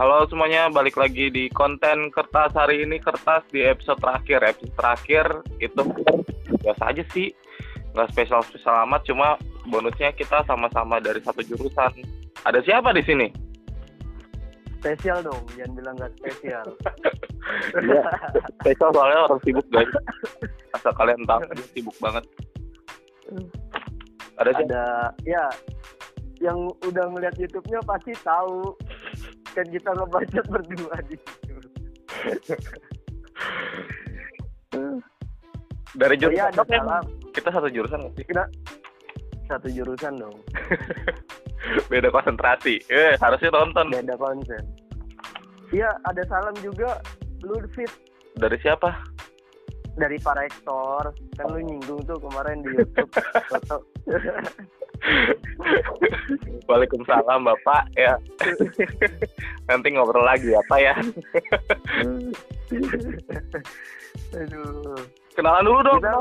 Halo semuanya, balik lagi di konten kertas hari ini kertas di episode terakhir. Episode terakhir itu biasa aja sih, nggak spesial spesial amat. Cuma bonusnya kita sama-sama dari satu jurusan. Ada siapa di sini? Spesial dong, jangan bilang nggak spesial. Iya, spesial soalnya orang sibuk guys. Asal kalian tahu sibuk banget. Ada siapa? Ada ya yang udah ngeliat YouTube-nya pasti tahu kan kita ngebaca berdua di. Dari Oh iya, jurusan apa emang? salam. Kita satu jurusan nggak sih? Kena satu jurusan dong, Beda konsentrasi. Eh, harusnya nonton. beda konsen. Iya, ada salam juga lu fit Dari siapa? Dari Pak Rektor. Kan lu nyinggung tuh kemarin di YouTube foto. Waalaikumsalam Bapak ya. Nanti ngobrol lagi apa ya? Aduh. Kenalan dulu dong. Kita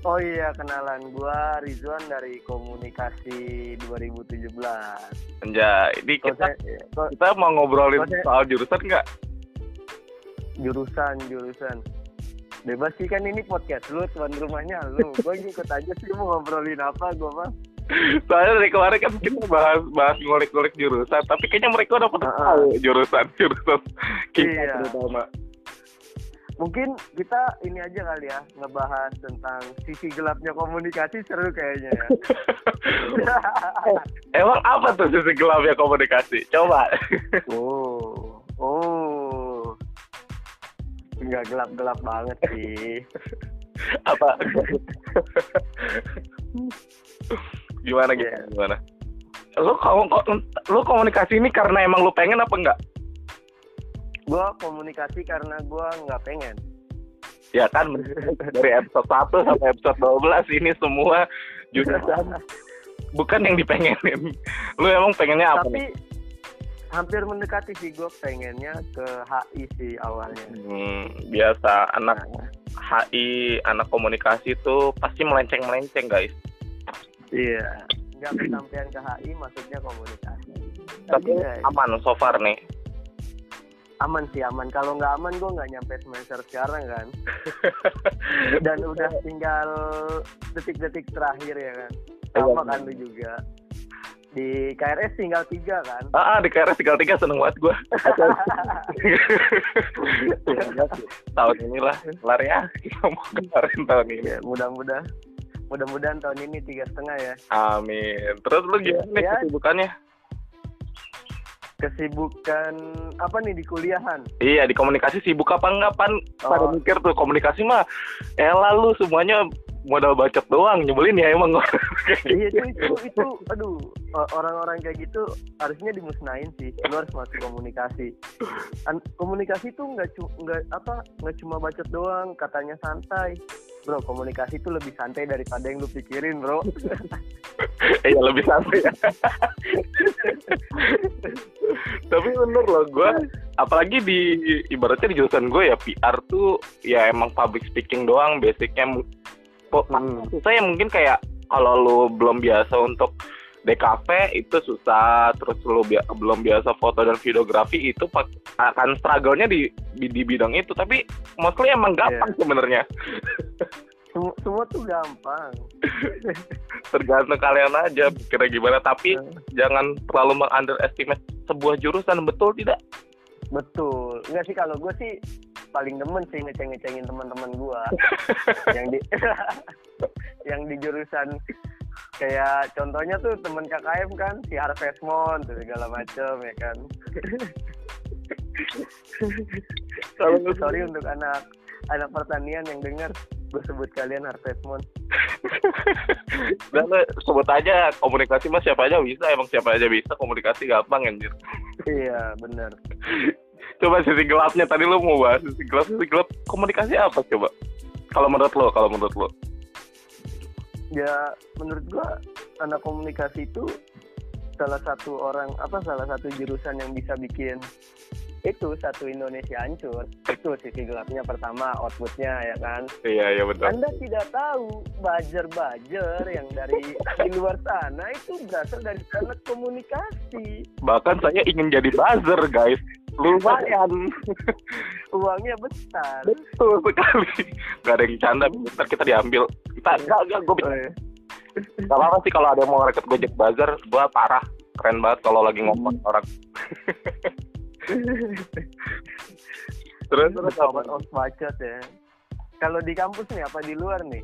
Oh iya, kenalan gua Rizwan dari Komunikasi 2017. Anjay, ini kita saya- kita mau ngobrolin saya- soal jurusan nggak? jurusan jurusan bebas sih kan ini podcast lu tuan rumahnya lu gue ngikut aja sih mau ngobrolin apa gue mah Soalnya dari kemarin kan kita bahas bahas ngulik-ngulik jurusan, tapi kayaknya mereka udah pada Ah, tahu jurusan jurusan kita Iya. terutama. mungkin kita ini aja kali ya ngebahas tentang sisi gelapnya komunikasi seru kayaknya ya Emang apa tuh sisi gelapnya komunikasi? Coba. oh oh nggak gelap gelap banget sih apa? gimana gitu? Iya. Gimana? Lu kamu kok lu komunikasi ini karena emang lu pengen apa enggak? gue komunikasi karena gue nggak pengen Ya kan dari episode 1 sampai episode 12 ini semua jurusan bukan yang dipengenin. Lu emang pengennya apa nih? Hampir mendekati sih gue pengennya ke HI sih awalnya Hmm, biasa anak HI, anak komunikasi itu pasti melenceng-melenceng, guys. Iya. Nggak kesampaian ke HI maksudnya komunikasi. Tapi Iya, iya. aman so far nih. aman sih aman. Kalau nggak aman gue nggak nyampe semester sekarang kan. Dan udah tinggal detik-detik terakhir ya kan. Sama kan lu juga. Di KRS tinggal tiga kan. Ah, ah, di KRS tinggal tiga seneng banget gue. tahun inilah kelar ya. Kita mau kelarin tahun ini. ya, mudah-mudahan mudah-mudahan tahun ini tiga setengah ya. Amin. Terus lu gimana nih Ya. kesibukannya? Kesibukan apa nih di kuliahan? Iya, di komunikasi sibuk apa enggak pan? Pada Oh. mikir tuh komunikasi mah elah lu semuanya modal bacot doang, nyebelin ya emang Iya itu, itu itu aduh orang-orang kayak gitu harusnya dimusnahin sih. Lu harus masuk komunikasi. An- komunikasi itu nggak nggak apa nggak cuma bacot doang, katanya santai. Bro, komunikasi itu lebih santai daripada yang lu pikirin, bro. Iya lebih santai ya. Tapi bener loh gue apalagi di ibaratnya di jurusan gue ya PR tuh ya emang public speaking doang basicnya Hmm. susah ya mungkin kayak kalau lu belum biasa untuk DKP itu susah terus lu bia- belum biasa foto dan videografi itu akan struggle-nya di, di di bidang itu tapi mostly emang gampang sebenarnya Semua, semua tuh gampang. tergantung kalian aja kira gimana tapi Hmm. jangan terlalu meng-underestimate sebuah jurusan betul tidak Betul. Enggak sih kalau gue sih paling demen sih ngeceng-ngecengin teman-teman gue yang di yang di jurusan kayak contohnya tuh temen KKM kan si Harvest Moon tuh segala macem ya kan. Sorry untuk anak anak pertanian yang dengar gue sebut kalian Harvest Moon. Udah lu sebut aja komunikasi mah siapa aja bisa emang siapa aja bisa komunikasi gampang anjir iya bener. Coba sisi gelapnya tadi lu mau bahas sisi gelap sisi gelap komunikasi apa coba? Kalau menurut lo kalau menurut lo. Ya menurut gue anak komunikasi itu salah satu orang apa salah satu jurusan yang bisa bikin itu satu Indonesia hancur. Itu sisi gelapnya pertama outputnya ya kan? Iya, iya betul. Anda tidak tahu buzzer-buzzer yang dari di luar sana itu berasal dari anak komunikasi. Bahkan saya ingin jadi buzzer, guys. Lumayan uangnya besar betul sekali nggak ada yang canda ntar kita diambil kita enggak enggak gue Oh, iya. Gak apa sih kalau ada yang mau ngereket Gojek Bazar, gua parah. Keren banget kalau lagi ngomong orang. terus terus apa? Bacot ya kalau di kampus nih apa di luar nih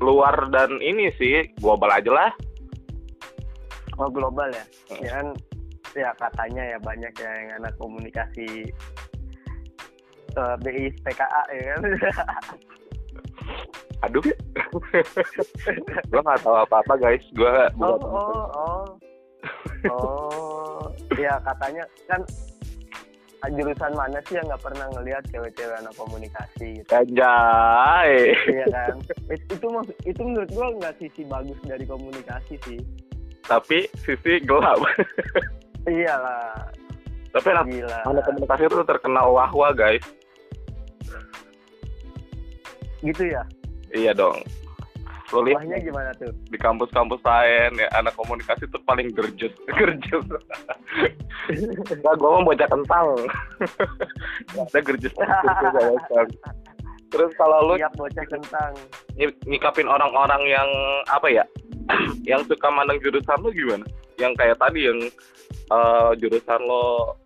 Luar dan ini sih global aja lah. oh global ya Hmm. ya kan ya katanya ya banyak ya yang anak komunikasi eh, BI PKA ya kan Aduh. gua nggak tahu apa-apa guys. Gua oh oh oh oh ya katanya kan jurusan mana sih yang nggak pernah ngelihat cewek-cewek anak komunikasi gitu Anjay. iya kan It- itu itu menurut gua nggak sisi bagus dari komunikasi sih Tapi sisi gelap. iyalah. Tapi anak, anak komunikasi itu terkenal wah-wah guys. gitu ya? Iya dong. Lo lihat wahnya gimana tuh? di kampus-kampus lain ya anak komunikasi tuh paling gerjus gerjus nggak gue mau bocah kentang Nggak ada gerjus terus kalau lu siap bocah kentang ny- nyikapin orang-orang yang apa ya yang suka mandang jurusan lu gimana? Yang kayak tadi yang eh, jurusan lo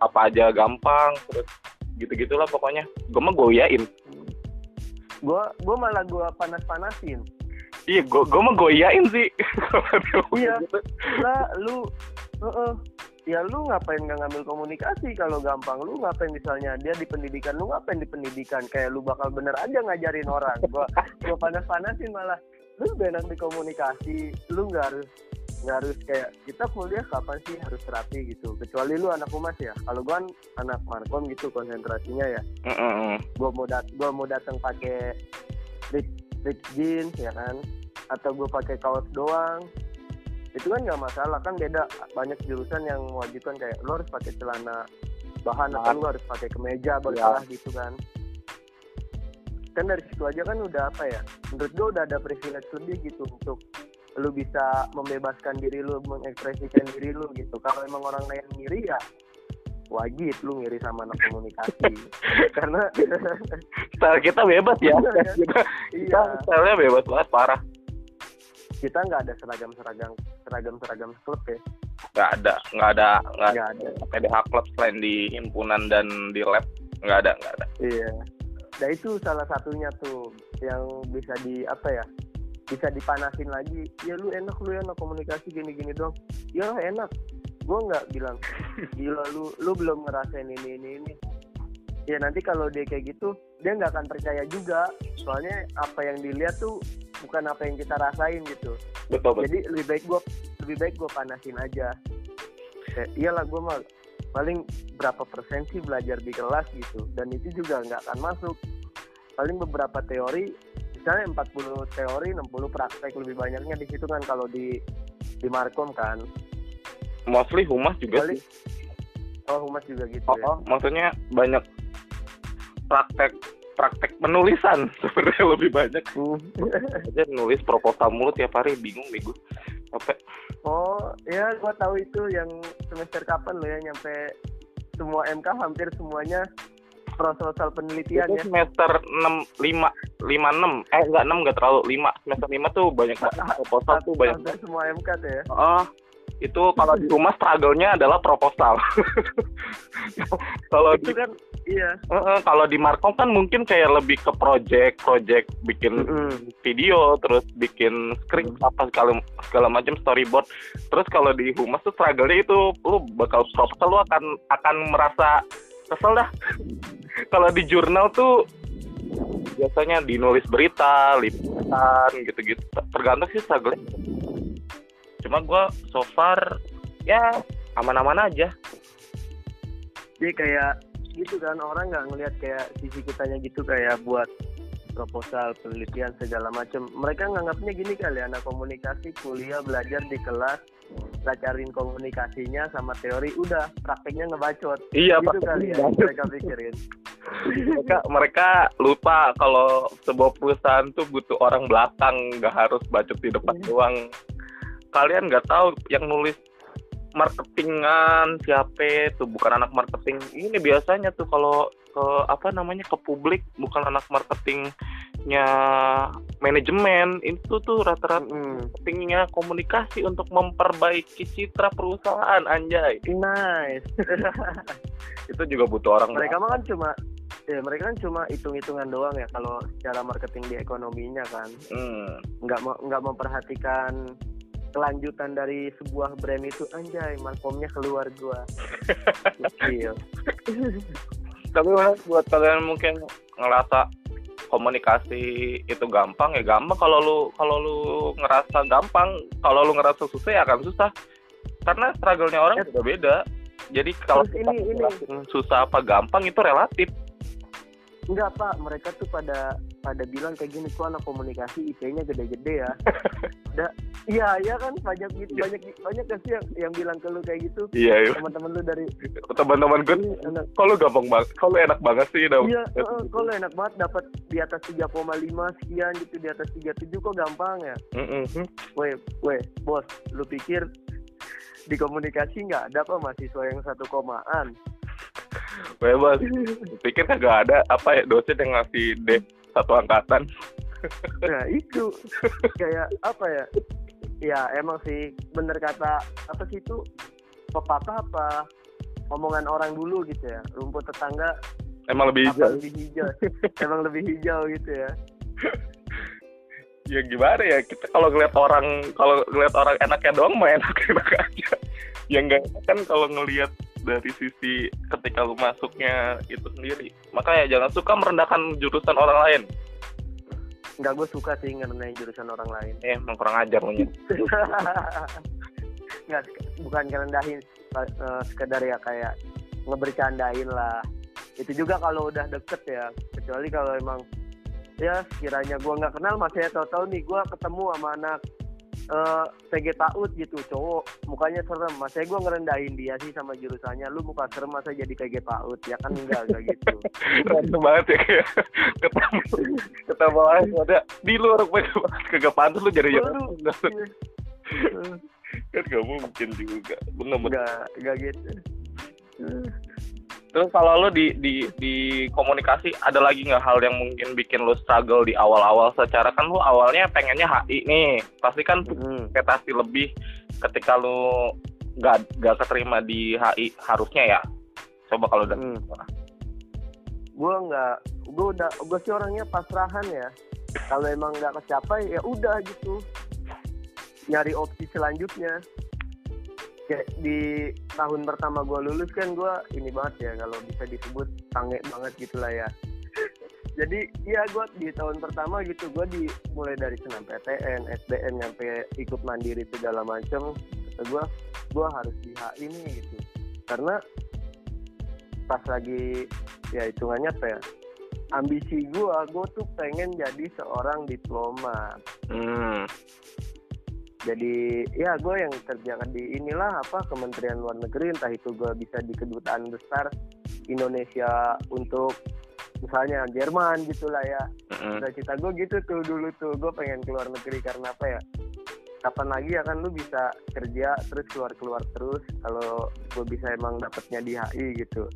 apa aja gampang terus gitu gitulah pokoknya. Gue mah goyain gua gua malah gua panas panasin iya gue gue mah sih Kalau dia ngomong Iya. lah lu heeh. ya lu ngapain nggak ngambil komunikasi? Kalau gampang lu ngapain misalnya dia di pendidikan lu ngapain di pendidikan? Kayak lu bakal bener aja ngajarin orang. Gua gua panas panasin malah. Lu enak di komunikasi lu nggak harus nggak harus kayak kita kuliah kapan sih harus terapi gitu? Kecuali lu anak humas ya. Kalau gua kan anak markom gitu konsentrasinya ya. Mm-mm. gua mau dat gua mau datang pakai rip rip jeans ya kan? Atau gue pakai kaos doang. Itu kan nggak masalah kan beda. Banyak jurusan yang mewajibkan kayak lo harus pakai celana bahan atau lo harus pakai kemeja berkelas gitu kan. Kan dari situ aja kan udah apa ya? Menurut gue udah ada privilege lebih gitu untuk lu bisa membebaskan diri lu mengekspresikan diri lu gitu. Kalau emang orang lain ngiri ya wajib lu ngiri sama anak komunikasi. Karena style kita bebas ya. Iya. kita iya. stylenya bebas banget parah. Kita nggak ada seragam seragam seragam seragam klub ya. Nggak ada nggak ada nggak ada. PDH Club selain di himpunan dan di lab nggak ada nggak ada. Iya. Nah itu salah satunya tuh yang bisa di apa ya bisa dipanasin lagi. Ya lu enak lu enak komunikasi gini gini dong ya enak. Gue nggak bilang gila lu lu belum ngerasain ini ini ini. Ya nanti kalau dia kayak gitu dia nggak akan percaya juga. Soalnya apa yang dilihat tuh bukan apa yang kita rasain gitu. Betul betul. Jadi lebih baik gue lebih baik gue panasin aja. Kayak, iyalah gue mah paling berapa persen sih belajar di kelas gitu. Dan itu juga nggak akan masuk. Paling beberapa teori misalnya 40 teori 60 praktek lebih banyaknya di situ kan kalau di di markom kan. Mostly humas juga Kali- sih. Oh humas juga gitu oh, ya? Oh, maksudnya banyak praktek praktek penulisan. Sebenarnya lebih banyak. Hmm. aja nulis proposal mulu tiap hari bingung nih gue capek. Oh ya gue tahu itu yang semester kapan lo ya nyampe semua MK hampir semuanya proposal penelitian itu ya. semester enam lima lima enam. Eh enggak enam enggak terlalu lima. Semester lima tuh banyak banget. Proposal tuh banyak hampir semua MK ya. Oh, itu kalau di rumah struggle-nya adalah proposal. kalau di kan iya. Eh, eh, kalau di Markom kan mungkin kayak lebih ke project, project bikin Mm-mm. video, terus bikin script apa segala segala macam storyboard. Terus kalau di humas tuh struggle-nya itu lu bakal proposal lu akan akan merasa kesel dah. kalau di jurnal tuh biasanya dinulis berita, liputan gitu-gitu. Tergantung sih struggle Cuma gue so far ya aman-aman aja. Jadi kayak gitu kan orang nggak ngelihat kayak sisi kitanya gitu kayak buat proposal penelitian segala macam mereka nganggapnya gini kali anak komunikasi kuliah belajar di kelas pelajarin komunikasinya sama teori udah prakteknya ngebacot Iya, gitu Pak. kali ya mereka pikirin mereka mereka lupa kalau sebuah perusahaan tuh butuh orang belakang, nggak harus bacot di depan doang. Kalian nggak tahu yang nulis marketingan siapa tuh bukan anak marketing. Ini biasanya tuh kalau ke apa namanya ke publik bukan anak marketingnya manajemen itu tuh rata-rata Mm-mm. marketingnya komunikasi untuk memperbaiki citra perusahaan anjay. Nice. Itu juga butuh orang mereka mah kan cuma ya mereka kan cuma hitung-hitungan doang ya kalau secara marketing di ekonominya kan. Hmm. nggak mau nggak memperhatikan kelanjutan dari sebuah brand itu anjay markomnya keluar gua. Tapi Mas, buat kalian mungkin ngerasa komunikasi itu gampang ya gampang. Kalau lu kalau lu ngerasa gampang kalau lu ngerasa susah ya akan susah. Karena struggle-nya orang beda beda. Jadi kalau ini- ini. susah apa gampang itu relatif Enggak pak, mereka tuh pada pada bilang kayak gini, kok anak komunikasi IP-nya gede-gede ya. Da, iya iya kan banyak gitu Iya. banyak banyak gak sih yang, yang bilang ke lu kayak gitu iya iya teman-teman lu dari teman-teman gue kalau gampang banget kalau enak banget sih dapet iya eh, kalau enak banget dapat di atas 3,5 sekian gitu di atas 37 kok gampang ya. Mm-mm. Weh weh bos, lu pikir di komunikasi nggak ada apa mahasiswa yang satu komaan? Bebas pikir kagak ada apa ya dosen yang ngasih D satu angkatan Nah itu kayak apa ya? Ya emang sih bener kata apa sih itu pepatah apa omongan orang dulu gitu ya. Rumput tetangga emang lebih hijau lebih hijau. emang lebih hijau gitu ya. ya gimana ya kita kalau ngeliat orang kalau ngeliat orang enaknya doang mah enak enak aja ya enggak kan kalau ngelihat dari sisi ketika lu masuknya itu sendiri makanya jangan suka merendahkan jurusan orang lain Enggak gue suka sih ngerenain jurusan orang lain. eh emang kurang ajar lu Nggak, bukan ngerendahin eh, sekedar ya kayak ngebercandain lah. Itu juga kalau udah deket ya. Kecuali kalau emang ya sekiranya gua nggak kenal masih tahu-tahu nih gua ketemu sama anak eh PG Taut gitu cowok. Mukanya serem. Masanya gua ngerendahin dia sih sama jurusannya. Lu muka serem masa jadi PG Taut ya kan enggak enggak gitu. Random banget ya kayak ketemu. Ketemu aja ada di luar kagak pantas lu jadi ya. Kan gak mungkin juga. Enggak enggak gitu Terus kalau lo di di di komunikasi ada lagi nggak hal yang mungkin bikin lo struggle di awal-awal? Secara kan lo awalnya pengennya HI nih. Pasti kan Hmm. ekspektasi lebih ketika lo nggak nggak keterima di HI harusnya ya? Coba kalau udah Hmm. gue nggak gue udah gue sih orangnya pasrahan ya. Kalau emang nggak kecapai ya udah gitu. Nyari opsi selanjutnya kayak di tahun pertama gue lulus kan gue ini banget ya kalau bisa disebut sange banget gitulah ya. Jadi ya gue di tahun pertama gitu gue di mulai dari senam PTN SBM sampai ikut mandiri segala macem gue gue harus di HI nih gitu. Karena pas lagi ya hitungannya apa ya ambisi gue gue tuh pengen jadi seorang diplomat hmm. Jadi ya gue yang kerja di inilah apa Kementerian Luar Negeri entah itu gue bisa di kedutaan besar Indonesia untuk misalnya Jerman gitulah ya. Cita-cita gue gitu tuh dulu tuh gue pengen keluar negeri karena apa ya? Kapan lagi ya kan lu bisa kerja terus keluar keluar terus kalau gue bisa emang dapetnya di HI gitu.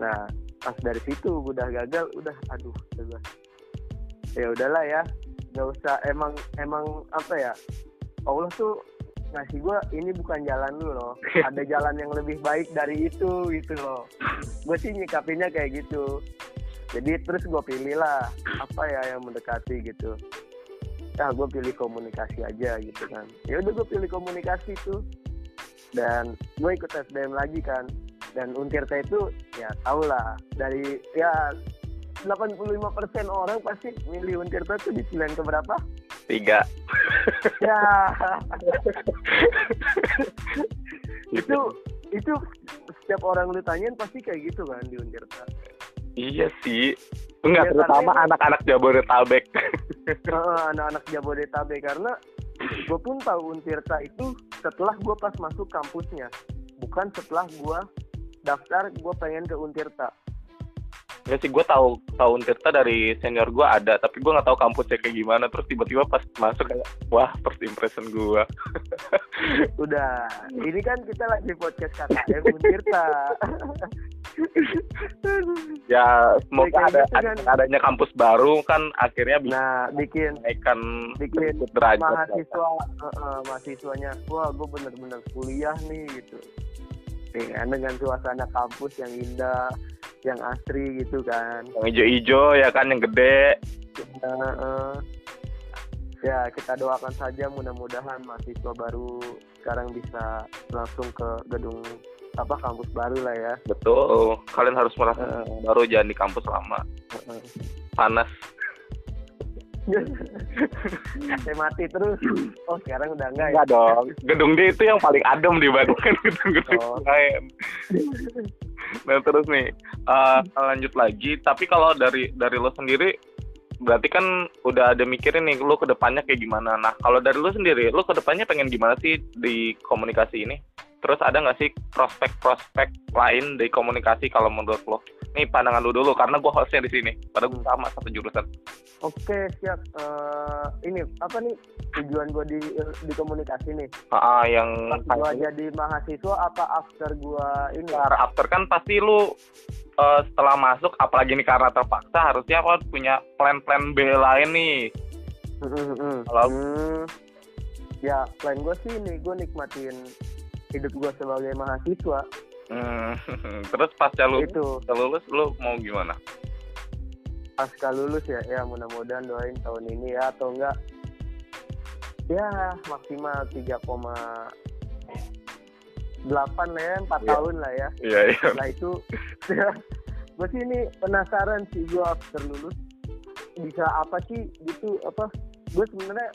Nah pas dari situ gue udah gagal udah aduh ya udahlah ya nggak usah emang emang apa ya Allah tuh ngasih gue ini bukan jalan lu loh. Ada jalan yang lebih baik dari itu gitu loh. Gue sih nyikapinnya kayak gitu. Jadi terus gue pilih lah apa ya yang mendekati gitu. Ya gue pilih komunikasi aja gitu kan. Ya udah gue pilih komunikasi tuh. Dan gue ikut SBM lagi kan. Dan Untirta itu ya tau lah. Dari ya 85% orang pasti milih Untirta tuh di pilihan keberapa? Tiga. Ya. Itu itu setiap orang lu tanyain pasti kayak gitu kan di Untirta iya sih. Enggak Ya, terutama anak-anak Jabodetabek. Anak-anak Jabodetabek. Karena gue pun tahu Untirta itu setelah gue pas masuk kampusnya bukan setelah gue daftar gue pengen ke Untirta Nggak sih, gue tahu tahu Tirta dari senior gue ada, tapi gue nggak tahu kampusnya kayak gimana. Terus tiba-tiba pas masuk kayak, wah first impression gue. Udah, ini kan kita lagi podcast KKM Tirta. ya semoga ada, gitu kan. adanya kampus baru kan akhirnya bisa Nah, bikin naikkan bikin derajat. mahasiswa eh, eh, mahasiswanya wah gue bener-bener kuliah nih gitu ya, dengan suasana kampus yang indah yang asri gitu kan Yang hijau-hijau ya kan yang gede. Eh, eh. ya kita doakan saja mudah-mudahan mahasiswa baru sekarang bisa langsung ke gedung apa kampus baru lah ya Betul. Kalian harus merasa Eh, baru jangan di kampus lama. eh. Panas. Saya mati terus oh sekarang udah enggak ya Enggak dong. Gedung D itu yang paling adem dibandingkan gedung-gedung Oh. lain. Nah terus nih eh, lanjut lagi. Tapi kalau dari dari lo sendiri berarti kan udah ada mikirin nih lo ke depannya kayak gimana. Nah kalau dari lo sendiri, lo ke depannya pengen gimana sih di komunikasi ini? Terus ada nggak sih prospek-prospek lain di komunikasi kalau menurut lo? Nih pandangan lo dulu karena gue hostnya di sini. Padahal gue sama satu jurusan. Oke siap. Eh, ini apa nih tujuan gue di di komunikasi nih? Ah, ah, yang Pas gue jadi mahasiswa apa after gue ini? After, after kan pasti lu eh, setelah masuk apalagi ini karena terpaksa harusnya apa punya plan-plan B lain nih. Kalau- Hmm. Ya plan gue sih ini gue nikmatin hidup gue sebagai mahasiswa Hmm, terus pasca lu itu lulus lu mau gimana? pasca lulus ya ya mudah-mudahan doain tahun ini ya atau enggak ya maksimal 3,8 lah ya 4 Iya. tahun lah ya Iya iya. Setelah itu gue sih ini penasaran sih gue after lulus bisa apa sih gitu apa gue sebenarnya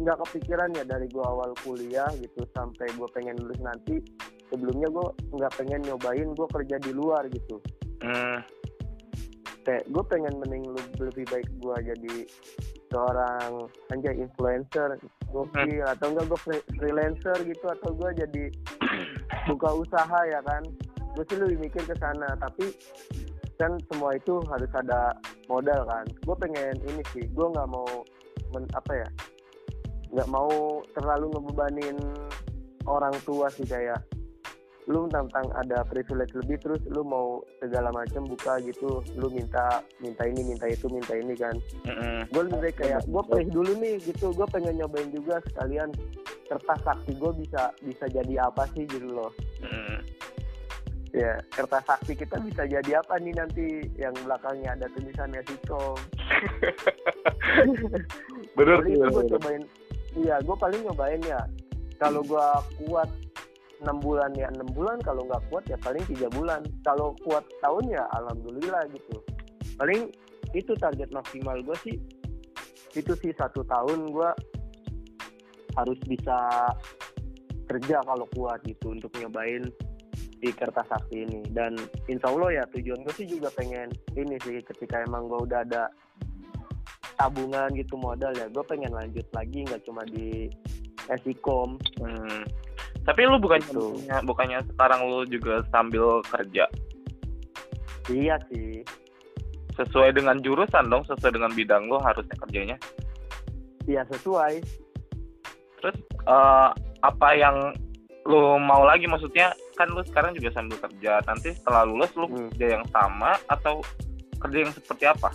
nggak kepikiran ya dari gue awal kuliah gitu sampai gue pengen lulus nanti. Sebelumnya gue nggak pengen nyobain gue kerja di luar gitu. Hmm, kayak gue pengen mending lebih baik gue jadi seorang anjay influencer gokil atau enggak gue free- freelancer gitu atau gue jadi buka usaha ya kan. Gue sih lebih mikir ke sana tapi kan semua itu harus ada modal kan. Gue pengen ini sih gue nggak mau men- apa ya nggak mau terlalu ngebebanin orang tua sih kayak lu tentang ada privilege lebih terus lu mau segala macam buka gitu lu minta minta ini minta itu minta ini kan mm-mm. gue lebih baik kayak gue perih dulu nih gitu gue pengen nyobain juga sekalian kertas sakti gue bisa bisa jadi apa sih gitu loh Mm-mm. ya kertas sakti kita bisa jadi apa nih nanti yang belakangnya ada tulisannya Sikom Bener sih, itu gue bener. cobain iya gue paling nyobain ya. Kalau gue kuat enam bulan ya enam bulan. Kalau nggak kuat ya paling tiga bulan. Kalau kuat tahun ya alhamdulillah gitu. Paling itu target maksimal gue sih. Itu sih satu tahun gue harus bisa kerja kalau kuat gitu untuk nyobain di kertas sakti ini. Dan insya Allah ya tujuan gue sih juga pengen ini sih ketika emang gue udah ada tabungan gitu modal ya gue pengen lanjut lagi nggak cuma di esikom Hmm. Tapi lu bukannya Gitu. bukannya, bukannya sekarang lu juga sambil kerja iya sih sesuai dengan jurusan dong, sesuai dengan bidang lu harusnya kerjanya. iya sesuai Terus eh, apa yang lu mau lagi maksudnya kan lu sekarang juga sambil kerja. Nanti setelah lulus lu Hmm. kerja yang sama atau kerja yang seperti apa?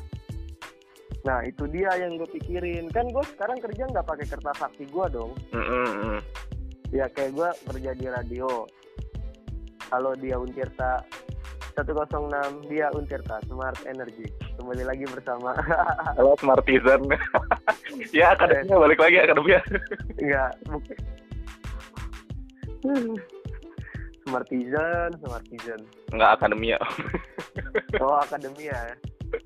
Nah itu dia yang gue pikirin kan gue sekarang kerja nggak pakai kertas sakti gue dong Mm-mm. ya kayak gue kerja di radio kalau dia Untirta 106 dia Untirta Smart Energy kembali lagi bersama Halo Smartisan. ya akademinya balik lagi akademia. enggak bukan Smartisan Smartisan Enggak akademia. oh akademia ya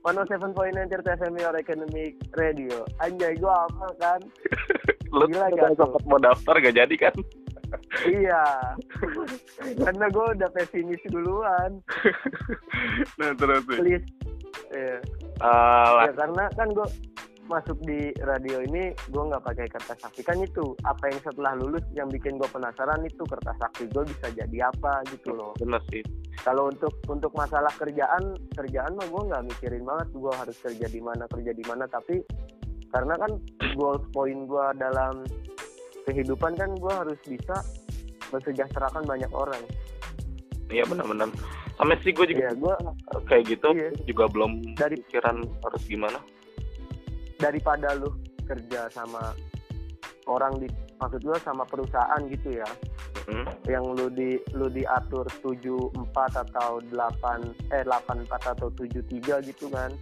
107.9 Tirta FM Your Academic Radio anjay gue apa kan lu Gila, udah Gato. sempet mau daftar gak jadi kan? iya karena gue udah pesimis duluan nah terus sih. please Iya. Eh, ya karena kan gue masuk di radio ini gue nggak pakai kertas sakti kan itu apa yang setelah lulus yang bikin gue penasaran itu kertas sakti gue bisa jadi apa gitu loh bener sih. Kalau untuk untuk masalah kerjaan kerjaan mah gue nggak mikirin banget gue harus kerja di mana kerja di mana. Tapi karena kan goal point gue dalam kehidupan kan gue harus bisa mensejahterakan banyak orang. Iya benar-benar. Sama sih gue juga Iya, gue kayak gitu Iya. juga belum Dari- pikiran harus gimana. Daripada lu kerja sama orang di maksud gue sama perusahaan gitu ya. Mm. yang lu di lu diatur 74 atau 8 eh 84 atau 73 gitu kan.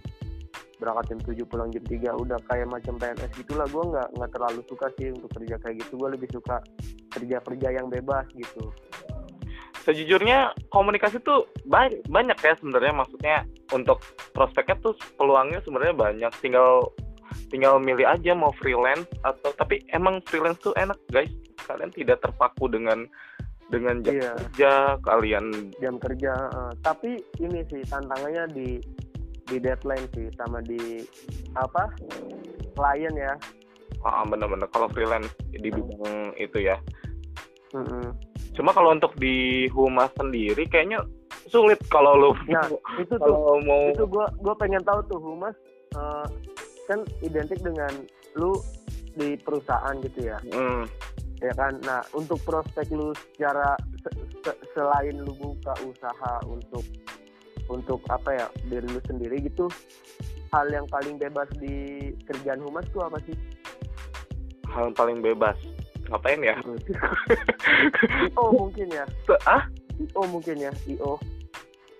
Berangkat jam 7 pulang jam 3 udah kayak macam PNS gitulah. Gue nggak nggak terlalu suka sih untuk kerja kayak gitu. Gue lebih suka kerja kerja yang bebas gitu. Sejujurnya komunikasi tuh banyak banyak ya sebenarnya. Maksudnya untuk prospeknya tuh peluangnya sebenarnya banyak. Tinggal tinggal milih aja mau freelance atau tapi emang freelance tuh enak guys kalian tidak terpaku dengan dengan jam Iya. kerja kalian jam kerja eh. tapi ini sih tantangannya di di deadline sih sama di apa klien ya ah bener-bener kalau freelance di bidang itu ya Mm-mm. cuma kalau untuk di humas sendiri kayaknya sulit kalau lu nah itu tuh mau itu gua gua pengen tahu tuh humas eh, kan identik dengan lu di perusahaan gitu ya. Hmm, ya kan? Nah untuk prospek lu secara se- se- selain lu buka usaha untuk untuk apa ya diri lu sendiri gitu hal yang paling bebas di kerjaan humas tuh apa sih? Hal yang paling bebas. Ngapain ya? Io mungkin ya. Ah? Io mungkin ya. Io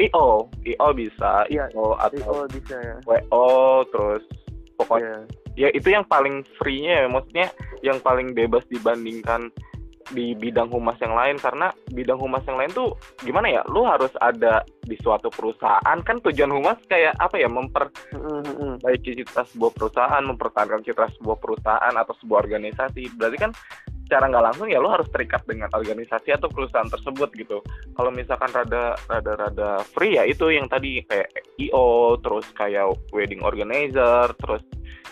io io bisa. Iya, io atau io bisa ya. Wo terus pokoknya Iya. ya itu yang paling free-nya ya maksudnya yang paling bebas dibandingkan di bidang humas yang lain karena bidang humas yang lain tuh gimana ya lu harus ada di suatu perusahaan kan tujuan humas kayak apa ya memper Mm, mm, mm. memperbaiki citra sebuah perusahaan, mempertahankan citra sebuah perusahaan atau sebuah organisasi. Berarti kan secara nggak langsung ya lo harus terikat dengan organisasi atau perusahaan tersebut gitu. Kalau misalkan rada rada rada free ya itu yang tadi kayak IO, terus kayak wedding organizer, terus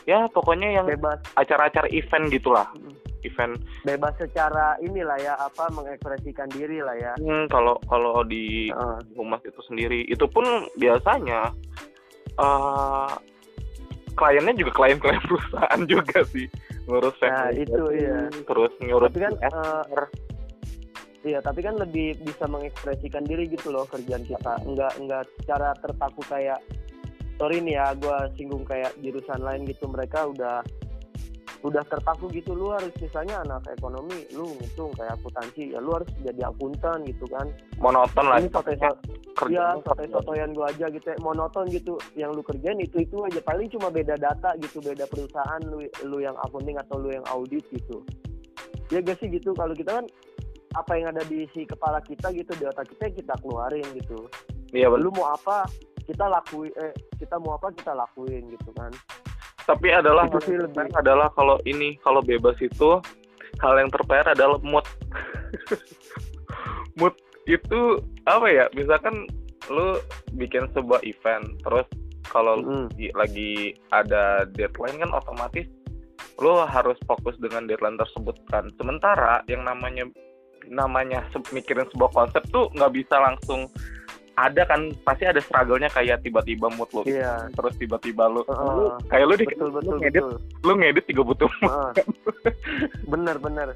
ya pokoknya yang bebas acara-acara event gitulah, Mm. event. bebas secara inilah ya apa mengekspresikan diri lah ya Hmm, kalau kalau di Heeh. humas itu sendiri itu pun biasanya eh kliennya juga klien-klien perusahaan juga sih ngurus Nah, itu, iya. terus ngurus Tapi kan, SR. Iya, tapi kan lebih bisa mengekspresikan diri gitu loh kerjaan kita. Enggak enggak secara terpaku kayak sorry nih ya, gua singgung kayak jurusan lain gitu. Mereka udah udah terpaku gitu. Lu harus misalnya anak ekonomi, lu ngitung kayak akuntansi, ya lu harus jadi akuntan gitu kan. monoton lah Ini soto kerja ya sotoy sotoyan gua aja gitu, ya. monoton gitu. Yang lu kerjain itu itu aja. Paling cuma beda data gitu, beda perusahaan. Lu lu yang accounting atau lu yang audit gitu. Ya gak sih gitu. Kalau kita kan apa yang ada di si kepala kita gitu di otak kita kita keluarin gitu iya lu mau apa kita lakuin eh kita mau apa kita lakuin gitu kan tapi adalah Itu sih lebih- adalah kalau ini kalau bebas itu hal yang terpayar adalah mood. Mood itu apa ya? Misalkan lu bikin sebuah event terus kalau Mm. lagi, lagi ada deadline kan otomatis lu harus fokus dengan deadline tersebut kan. Sementara yang namanya namanya mikirin sebuah konsep tuh nggak bisa langsung ada kan pasti ada struggle-nya kayak tiba-tiba mood lu iya terus tiba-tiba lu, Heeh. lu kayak lu di betul betul lu ngedit betul lu ngedit juga butuh mood. Heeh. bener bener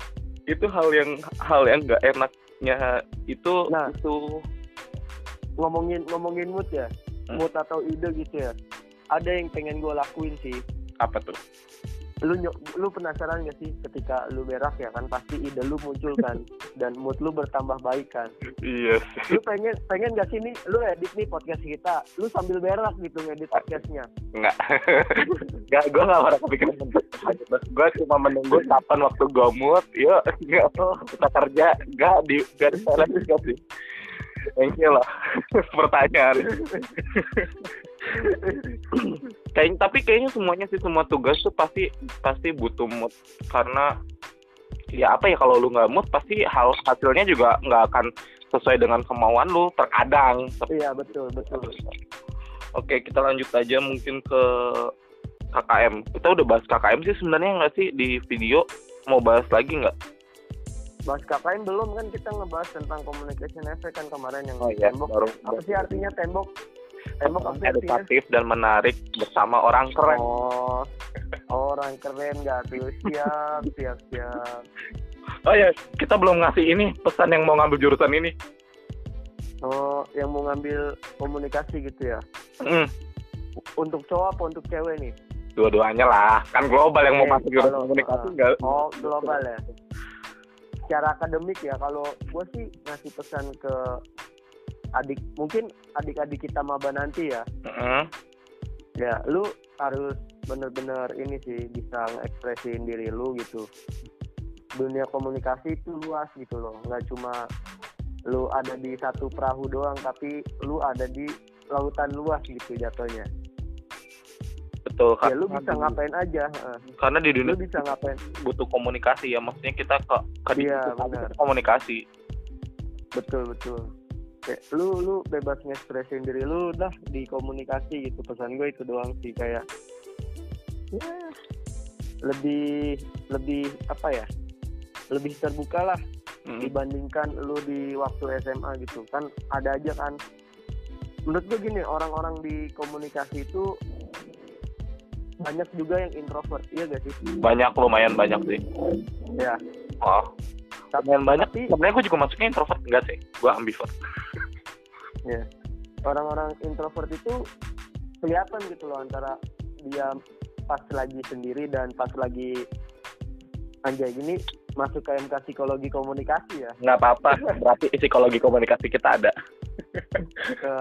itu hal yang hal yang nggak enaknya itu Nah. itu ngomongin ngomongin mood ya Hmm. mood atau ide gitu ya ada yang pengen gue lakuin sih apa tuh lu lu penasaran gak sih ketika lu berak ya kan? Pasti ide lu muncul kan? Dan mood lu bertambah baik kan? Iya lu pengen pengen gak sih nih lu edit nih podcast kita. Lu sambil berak gitu ngedit podcastnya. Nggak. Nggak gue nggak pernah kepikiran gue cuma menunggu kapan waktu gue mood yuk yuk kita kerja. Nggak di nggak di nggak sih. Thank you lah pertanyaan kayak tapi kayaknya semuanya sih semua tugas tuh pasti pasti butuh mood karena ya apa ya kalau lu nggak mood pasti hal hasilnya juga nggak akan sesuai dengan kemauan lu terkadang iya betul betul Oke, kita lanjut aja mungkin ke KKM. Kita udah bahas KKM sih sebenarnya nggak sih di video? Mau bahas lagi nggak? bahas KKM belum kan kita ngebahas tentang communication effect kan kemarin yang Oh iya, tembok baru apa sih artinya tembok artinya edukatif dan menarik bersama orang keren. oh orang keren gak tuh siap siap siap Oh ya, kita belum ngasih ini pesan yang mau ngambil jurusan ini. oh yang mau ngambil komunikasi gitu ya Hmm, untuk cowok apa untuk cewek nih dua-duanya lah. Kan global yang mau Eh, masuk jurusan komunikasi uh, enggak? oh global ya secara akademik ya kalau gue sih ngasih pesan ke adik mungkin adik-adik kita maba nanti ya. Heeh. ya lu harus bener-bener ini sih bisa ngekspresiin diri lu gitu. Dunia komunikasi itu luas gitu loh. Nggak cuma lu ada di satu perahu doang tapi lu ada di lautan luas gitu jatuhnya. Betul ya lu bisa ngapain aja. Karena di dunia lu bisa ngapain? butuh komunikasi ya, maksudnya kita ke ke Iya, komunikasi. betul betul kayak lu lu bebas ngekspresin diri lu dah di komunikasi gitu. Pesan gue itu doang sih kayak ya lebih lebih apa ya lebih terbuka lah Hmm. dibandingkan lu di waktu SMA gitu. Kan ada aja kan. Menurut gue gini orang-orang di komunikasi itu banyak juga yang introvert iya gak sih? Banyak lumayan banyak sih. ya. Oh, lumayan banyak. tapi Sebenarnya gue juga masuknya introvert enggak sih? Gue ambivert. orang-orang introvert itu kelihatan gitu loh antara dia pas lagi sendiri dan pas lagi anjay gini masuk ke MK psikologi komunikasi ya Nggak apa-apa. Berarti psikologi komunikasi kita ada. ke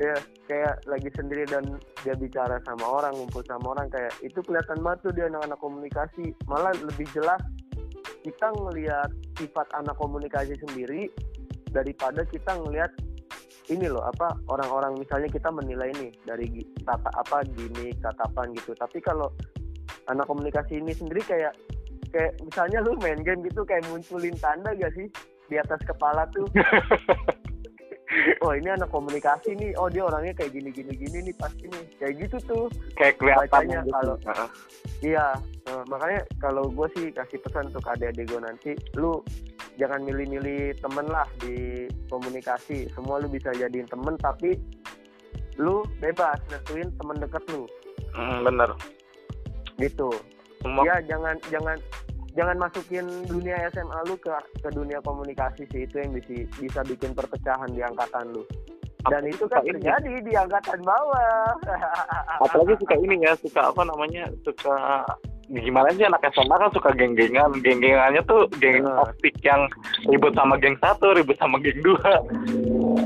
ya kayak lagi sendiri dan dia bicara sama orang ngumpul sama orang kayak itu kelihatan banget tuh dia anak-anak komunikasi malah lebih jelas kita ngelihat sifat anak komunikasi sendiri daripada kita ngelihat ini loh apa orang-orang misalnya kita menilai ini dari tata apa gini tatapan gitu. Tapi kalau anak komunikasi ini sendiri kayak kayak misalnya lu main game gitu kayak munculin tanda gak sih di atas kepala tuh oh ini anak komunikasi nih. Oh dia orangnya kayak gini gini gini nih pasti nih. Kayak gitu tuh. Kayak kelihatan Bacanya gitu. kalau- iya eh, makanya kalau gue sih kasih pesan untuk adik-adik gue nanti lu jangan milih-milih temen lah di komunikasi. Semua lu bisa jadiin temen tapi lu bebas nentuin temen deket lu. Hmm, bener. gitu. Semua ya jangan jangan jangan masukin dunia SMA lu ke ke dunia komunikasi sih. Itu yang bisa bisa bikin perpecahan di angkatan lu. Dan Apalagi itu kan ini. terjadi di angkatan bawah. Apalagi suka ini ya suka apa namanya suka gimana sih anak SMA kan suka geng-gengan. Geng-gengannya tuh geng Nah. toxic yang ribut sama geng satu ribut sama geng dua.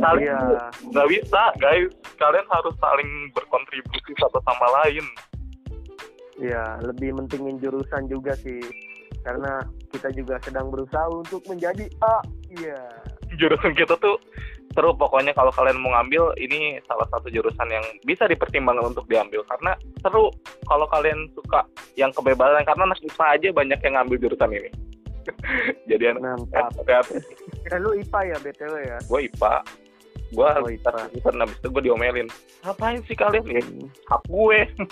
Kalian iya. tuh nggak bisa guys. Kalian harus saling berkontribusi satu sama lain. Iya lebih mentingin jurusan juga sih karena kita juga sedang berusaha untuk menjadi A iya. Jurusan kita tuh seru pokoknya kalau kalian mau ngambil ini salah satu jurusan yang bisa dipertimbangkan untuk diambil. Karena seru kalau kalian suka yang kebebasan karena anak IPA aja banyak yang ngambil jurusan ini. Jadi anak kreatif eh, lu IPA ya btw ya? Gue IPA gue Oh, jurusan habis itu gue diomelin. Ngapain sih kalian? Ya hak gue.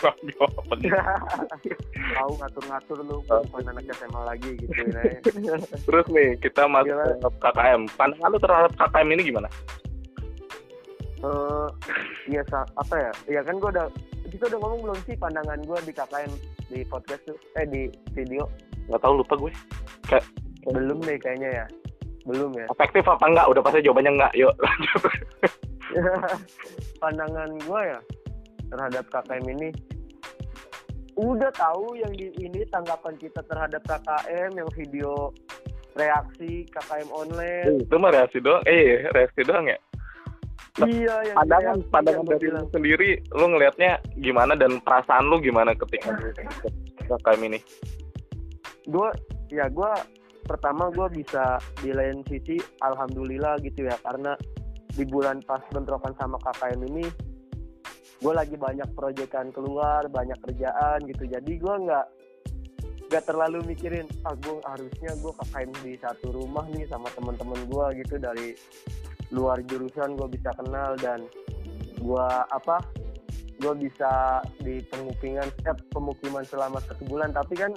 Tahu ngatur-ngatur lu bukan anak SMA lagi gitu ya. Terus nih kita masuk ke KKM pandangan lu terhadap KKM ini gimana? Eh iya sa- apa ya? Ya kan gue udah kita udah ngomong belum sih pandangan gue di KKN di podcast tuh? Eh di video. Nggak tahu lupa gue. Belum deh kayaknya ya belum ya. Efektif apa enggak? Udah pasti jawabannya enggak. Yuk. Lanjut pandangan gue ya terhadap KKM ini udah tahu yang di ini tanggapan kita terhadap KKM yang video reaksi KKM online. Itu mah reaksi doang. Eh reaksi doang ya? Iya yang pandangan reaksi pandangan dari lu sendiri lu ngelihatnya gimana dan perasaan lu gimana ketika KKM ini? Gue ya gue pertama gue bisa di lain sisi alhamdulillah gitu ya. Karena di bulan pas bentrokan sama KKM ini gue lagi banyak proyekan keluar banyak kerjaan gitu. Jadi gue nggak nggak terlalu mikirin ah gue harusnya gue KKM di satu rumah nih sama teman-teman gue gitu. Dari luar jurusan gue bisa kenal dan gue apa gue bisa di pemukiman eh, pemukiman selama satu bulan. Tapi kan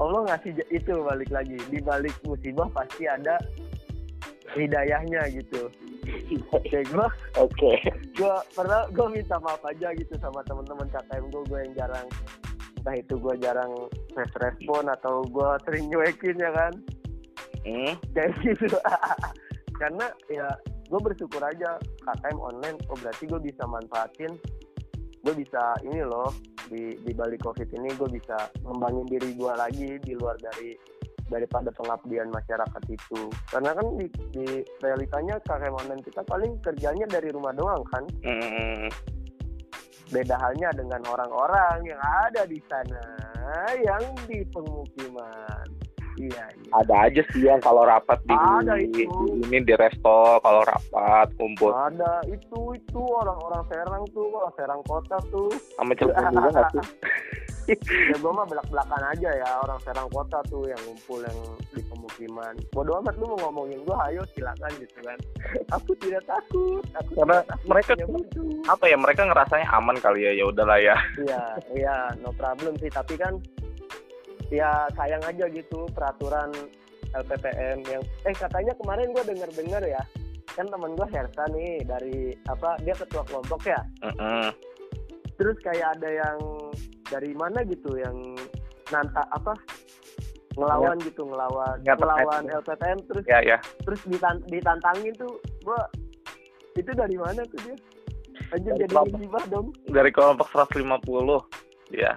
Allah ngasih itu balik lagi. Di balik musibah pasti ada hidayahnya gitu. Kayak gue Oke. gue pernah gue minta maaf aja gitu sama teman-teman KKM gue gue yang jarang entah itu gue jarang fast respon atau gue sering nyuekin ya kan? Hmm. kayak gitu. Karena ya gue bersyukur aja KKM online. Oh berarti gue bisa manfaatin gue bisa ini loh di di balik covid ini gue bisa ngembangin diri gue lagi di luar dari daripada pengabdian masyarakat itu. Karena kan di, di realitanya online kita paling kerjanya dari rumah doang kan? Hmm. beda halnya dengan orang-orang yang ada di sana yang di pemukiman iya iya Ada aja sih yang kalau rapat di, Ada itu. di ini di resto kalau rapat kumpul ada itu itu orang-orang Serang tuh orang Serang kota tuh sama Cilegon juga nggak sih? ya gue mah belak belakan aja ya orang Serang kota tuh yang ngumpul yang di pemukiman bodoh amat lu mau ngomongin gue ayo silakan gitu kan aku tidak takut aku Karena tidak takut mereka tuh-. Apa ya mereka ngerasanya aman kali ya ya udahlah ya. iya iya no problem sih tapi kan ya sayang aja gitu peraturan LPPM yang eh katanya kemarin gue dengar dengar ya kan temen gue Hersa nih dari apa dia ketua kelompok ya Mm-mm. terus kayak ada yang dari mana gitu yang nanta apa ngelawan gitu ngelawan Ya, ngelawan terkait. LPPM terus Ya ya. terus ditan- ditantangin tuh gua itu dari mana tuh dia Dari jadi kelompok. dong Dari kelompok 150. Ya.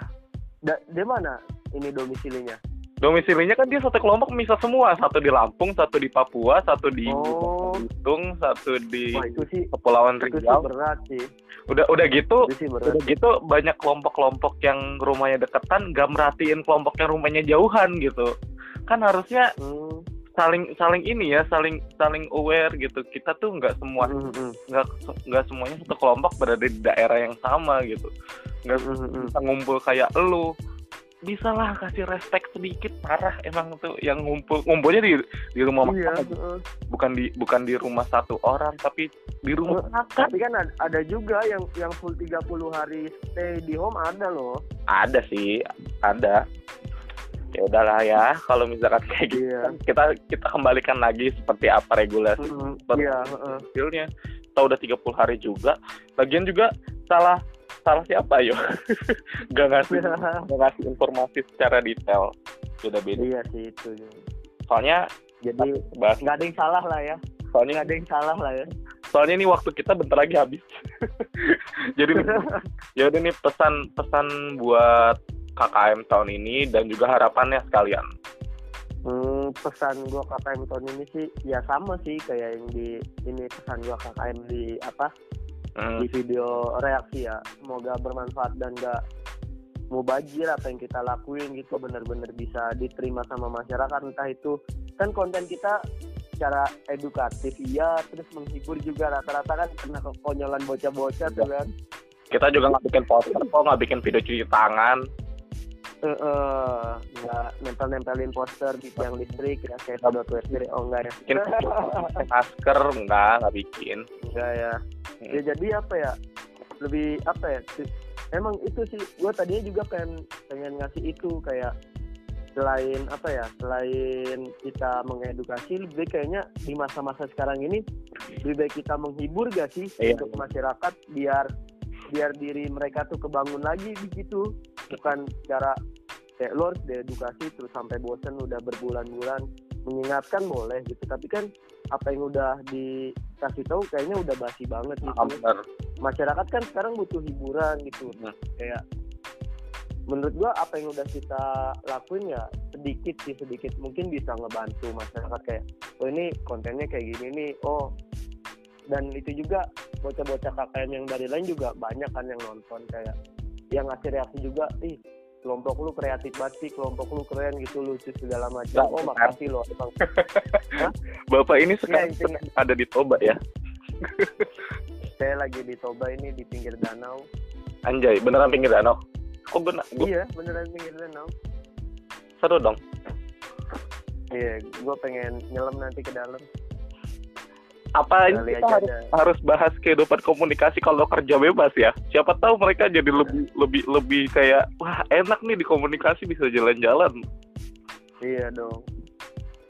da, dia mana ini domisilinya Domisilinya kan dia satu kelompok misal semua, satu di Lampung, satu di Papua, satu di Oh. Bitung, satu di wah itu sih Kepulauan itu sih Riau. berat sih Udah udah gitu, itu sih berat udah gitu banyak kelompok-kelompok yang rumahnya deketan gak merhatiin kelompok yang rumahnya jauhan gitu. Kan harusnya hmm. saling saling ini ya, saling saling aware gitu. Kita tuh nggak semua Hmm, hmm, nggak nggak semuanya satu kelompok berada di daerah yang sama gitu. Nggak hmm, hmm, hmm. bisa ngumpul kayak lu bisa lah kasih respect sedikit parah emang tuh yang ngumpul ngumpulnya di di rumah iya makan heeh. bukan di bukan di rumah satu orang tapi di rumah Eh, makan tapi kan ada, ada juga yang yang full 30 hari stay di home ada loh ada sih ada ya udahlah ya kalau misalkan kayak gitu Iya. kan kita kita kembalikan lagi seperti apa regulasi Mm, Betul. Iya, heeh. hasilnya kita udah 30 hari juga lagian juga salah salah siapa yo gak ngasih gak ngasih informasi secara detail sudah beda iya sih itu. soalnya Jadi bahas nggak ada yang salah lah ya. soalnya Nggak ada yang salah lah ya. soalnya ini waktu kita bentar lagi habis jadi jadi nih pesan pesan buat KKM tahun ini dan juga harapannya sekalian Hmm, pesan gua KKM tahun ini sih ya sama sih kayak yang di ini pesan gua KKM di apa Hmm, di video reaksi ya. Semoga bermanfaat dan nggak mubazir apa yang kita lakuin gitu. Benar-benar bisa diterima sama masyarakat. Entah itu kan konten kita secara edukatif iya. Terus menghibur juga rata-rata kan kena kekonyolan bocah-bocah tuh kan. Kita juga nggak bikin poster kok nggak bikin video cuci tangan Eh, eh, nggak nempel-nempelin poster di tiang listrik ya kayak dot WSB oh enggak ya. Bikin masker enggak nggak bikin. Enggak ya. Hmm. ya jadi apa ya lebih apa ya emang itu sih gue tadinya juga pengen pengen ngasih itu kayak selain apa ya selain kita mengedukasi lebih kayaknya di masa-masa sekarang ini lebih baik kita menghibur gak sih Iya. untuk masyarakat biar biar diri mereka tuh kebangun lagi begitu bukan cara kayak lo harus diedukasi terus sampai bosen udah berbulan-bulan mengingatkan boleh gitu. Tapi kan apa yang udah dikasih tahu kayaknya udah basi banget gitu. Bener masyarakat kan sekarang butuh hiburan gitu. Hmm. kayak menurut gua apa yang udah kita lakuin ya sedikit sih sedikit mungkin bisa ngebantu masyarakat. Kayak oh ini kontennya kayak gini nih oh. Dan itu juga bocah-bocah KKN yang dari lain juga banyak kan yang nonton. Kayak yang ngasih reaksi juga ih kelompok lu kreatif banget sih kelompok lu keren gitu lucu segala macam. Nah, oh makasih loh emang. Bapak ini sekarang Iya, intinya. ada di Toba ya? Saya lagi di Toba ini di pinggir danau. Anjay beneran pinggir danau? Kok bener gua iya beneran pinggir danau. Seru dong. Iya, gue pengen nyelam nanti ke dalam. Apa ini kita aja harus, harus bahas kehidupan komunikasi kalau kerja bebas ya siapa tahu mereka jadi lebih lebih lebih kayak wah enak nih di komunikasi bisa jalan-jalan iya dong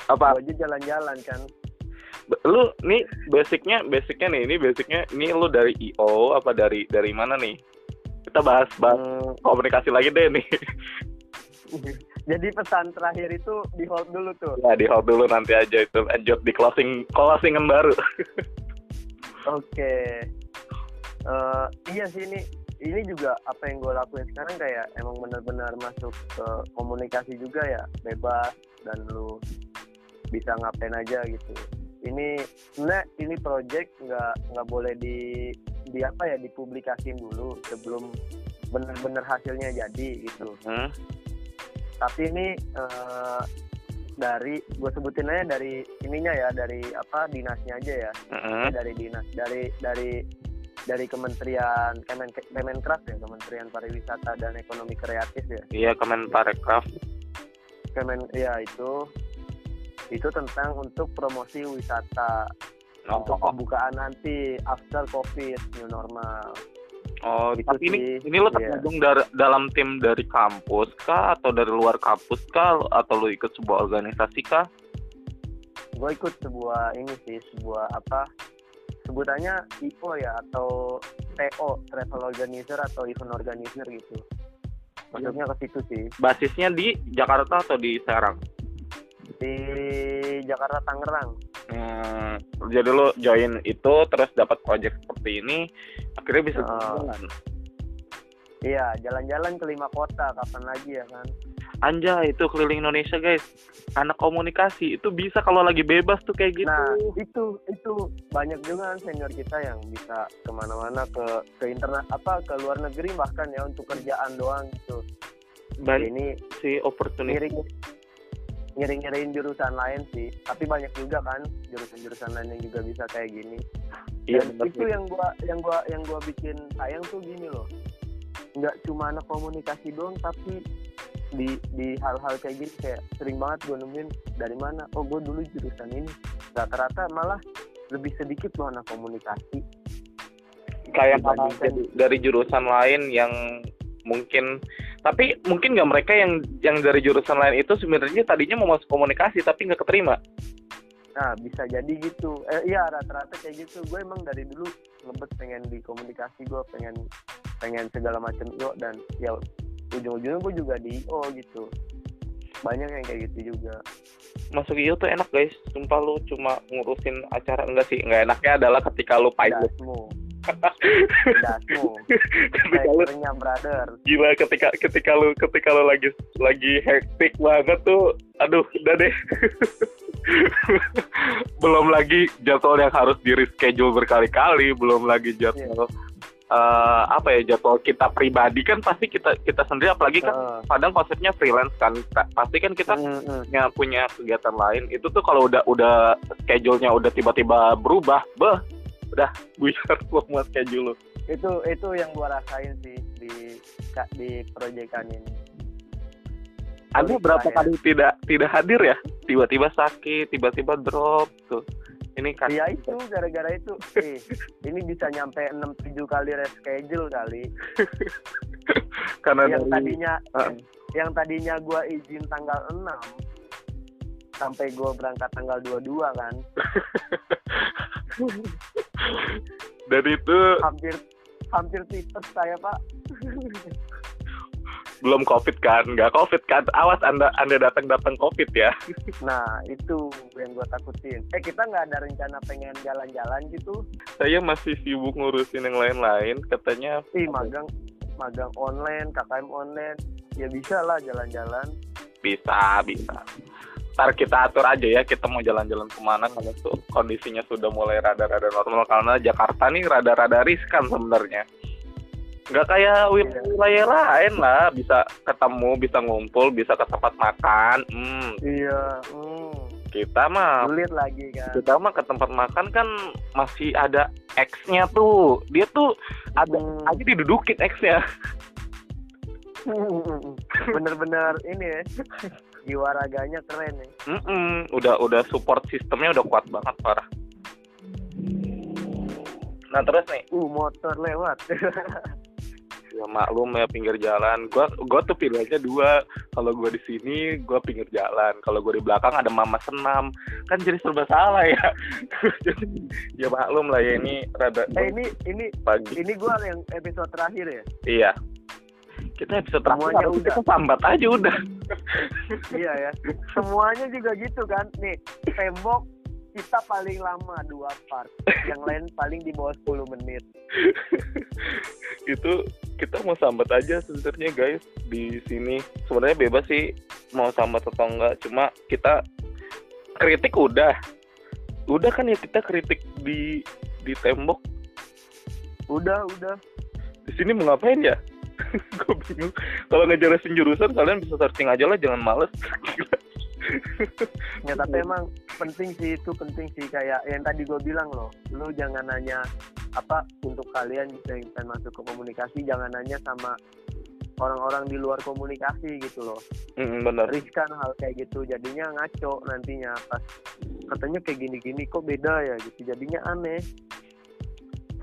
Apa? Aja jalan-jalan kan Lu nih basicnya basicnya nih ini basicnya ini lu dari IO apa dari dari mana nih? Kita bahas bahas Hmm, komunikasi lagi deh nih. jadi pesan terakhir itu di hold dulu tuh. Ya di hold dulu nanti aja itu. Lanjut di closing closingan baru. oke. Eh, iya sih ini ini juga apa yang gue lakuin sekarang kayak emang benar-benar masuk ke komunikasi juga ya bebas dan lu bisa ngapain aja gitu. Ini sebenarnya ini project nggak nggak boleh di di apa ya dipublikasin dulu sebelum benar-benar hasilnya jadi gitu. Hmm. Tapi ini eh, dari gue sebutin aja dari ininya ya dari apa dinasnya aja ya. Mm-mm. dari dinas dari dari dari Kementerian Kemen Kemenkraf ya Kementerian Pariwisata dan Ekonomi Kreatif ya. Iya Kemenparekraf. Kemen ya itu itu tentang untuk promosi wisata. Oh, untuk pembukaan nanti after covid new normal oh, Itu tapi ini sih, ini lo iya. tergabung dar- dalam tim dari kampus kah atau dari luar kampus kah atau lo ikut sebuah organisasi kah? gue ikut sebuah ini sih sebuah apa sebutannya IO ya atau TO travel organizer atau event organizer gitu masuknya ke situ sih Basisnya di Jakarta atau di Serang? Di Jakarta Tangerang Hmm, jadi lo join itu terus dapat project seperti ini akhirnya bisa Oh. jalan. iya jalan-jalan ke lima kota kapan lagi ya kan Anjay itu keliling Indonesia guys. Anak komunikasi itu bisa kalau lagi bebas tuh kayak gitu. Nah itu itu banyak juga kan senior kita yang bisa ke mana-mana ke ke internet apa ke luar negeri bahkan ya untuk kerjaan doang gitu. Ini sih opportunity. ngiring ngiring ngiring jurusan lain sih. Tapi banyak juga kan jurusan-jurusan lain yang juga bisa kayak gini. Iya Dan itu yang gua yang gua yang gua bikin sayang tuh gini loh. Nggak cuma anak komunikasi doang tapi di di hal-hal kayak gini kayak sering banget gue nemuin dari mana oh gue dulu jurusan ini rata-rata malah lebih sedikit loh anak komunikasi kayak dari jurusan lain yang mungkin tapi mungkin nggak mereka yang yang dari jurusan lain itu sebenarnya tadinya mau masuk komunikasi tapi nggak keterima. nah bisa jadi gitu eh iya rata-rata kayak gitu gue emang dari dulu ngebet pengen di komunikasi gue pengen pengen segala macam yo dan ya ujung-ujungnya gue juga di IO gitu banyak yang kayak gitu juga Masuk IO tuh enak guys. Sumpah lu cuma ngurusin acara enggak sih? Enggak enaknya adalah ketika lu pilot. Dasmu ketika lu brother. Gila ketika ketika lu ketika lu lagi lagi hektik banget tuh aduh udah deh. Belum lagi jadwal yang harus di reschedule berkali-kali belum lagi jadwal eh, apa ya jadwal kita pribadi kan pasti kita kita sendiri apalagi kan Heeh. kadang konsepnya freelance kan Ka- pasti kan kita Mm, mm. punya punya kegiatan lain. Itu tuh kalau udah udah schedule-nya udah tiba-tiba berubah beh udah buyar semua schedule lu itu itu yang gua rasain sih di di proyekan ini Anda berapa kali tidak tidak hadir ya? Tiba-tiba sakit, tiba-tiba drop tuh. Ini kan ya itu gara-gara itu eh, ini bisa nyampe 6 7 kali reschedule kali karena yang dari tadinya Ah. yang tadinya gua izin tanggal 6 sampai gua berangkat tanggal 22 kan dan itu hampir hampir tipes saya pak belum covid kan, nggak covid kan? Awas anda anda datang datang covid ya. nah itu yang gua takutin eh kita nggak ada rencana pengen jalan-jalan gitu Saya masih sibuk ngurusin yang lain-lain. Katanya ih magang magang online KKM online ya bisa lah jalan-jalan bisa bisa. Ntar kita atur aja ya kita mau jalan-jalan ke mana kalau tuh kondisinya sudah mulai rada-rada normal karena Jakarta nih rada-rada riskan sebenarnya. Nggak kayak wil- wilayah lain lah bisa ketemu, bisa ngumpul, bisa ke tempat makan. Hmm, iya hmm. kita mah sulit lagi kan kita mah ke tempat makan kan masih ada X-nya tuh. Dia tuh ada Hmm. aja didudukin X-nya. bener-bener ini ya jiwa raganya keren ya. Mm-mm, udah udah support sistemnya udah kuat banget parah. Nah terus nih. Uh motor lewat. Ya maklum ya pinggir jalan. Gua gua tuh pilihannya dua. Kalau gua di sini gua pinggir jalan. Kalau gua di belakang ada mama senam. Kan jadi serba salah ya. Jadi ya maklum lah ya ini rada eh ini ini pagi. ini gua yang episode terakhir ya? Iya kita episode terakhir udah. kita sambat aja udah. Iya ya. Semuanya juga gitu kan. Nih tembok kita paling lama dua part. Yang lain paling di bawah 10 menit. Itu kita mau sambat aja sebenarnya guys di sini. Sebenarnya bebas sih mau sambat atau enggak. Cuma kita kritik udah. Udah kan ya kita kritik di di tembok. Udah udah. Di sini mau ngapain ya gue bingung. Kalau ngejelasin jurusan kalian bisa searching aja lah jangan males. Ya tapi emang penting sih itu penting sih. Kayak yang tadi gue bilang loh lu jangan nanya apa untuk kalian yang pengen masuk ke komunikasi jangan nanya sama orang-orang di luar komunikasi gitu loh. Mm, bener riskan hal kayak gitu jadinya ngaco nantinya. Pas katanya kayak gini-gini kok beda ya gitu? Jadinya aneh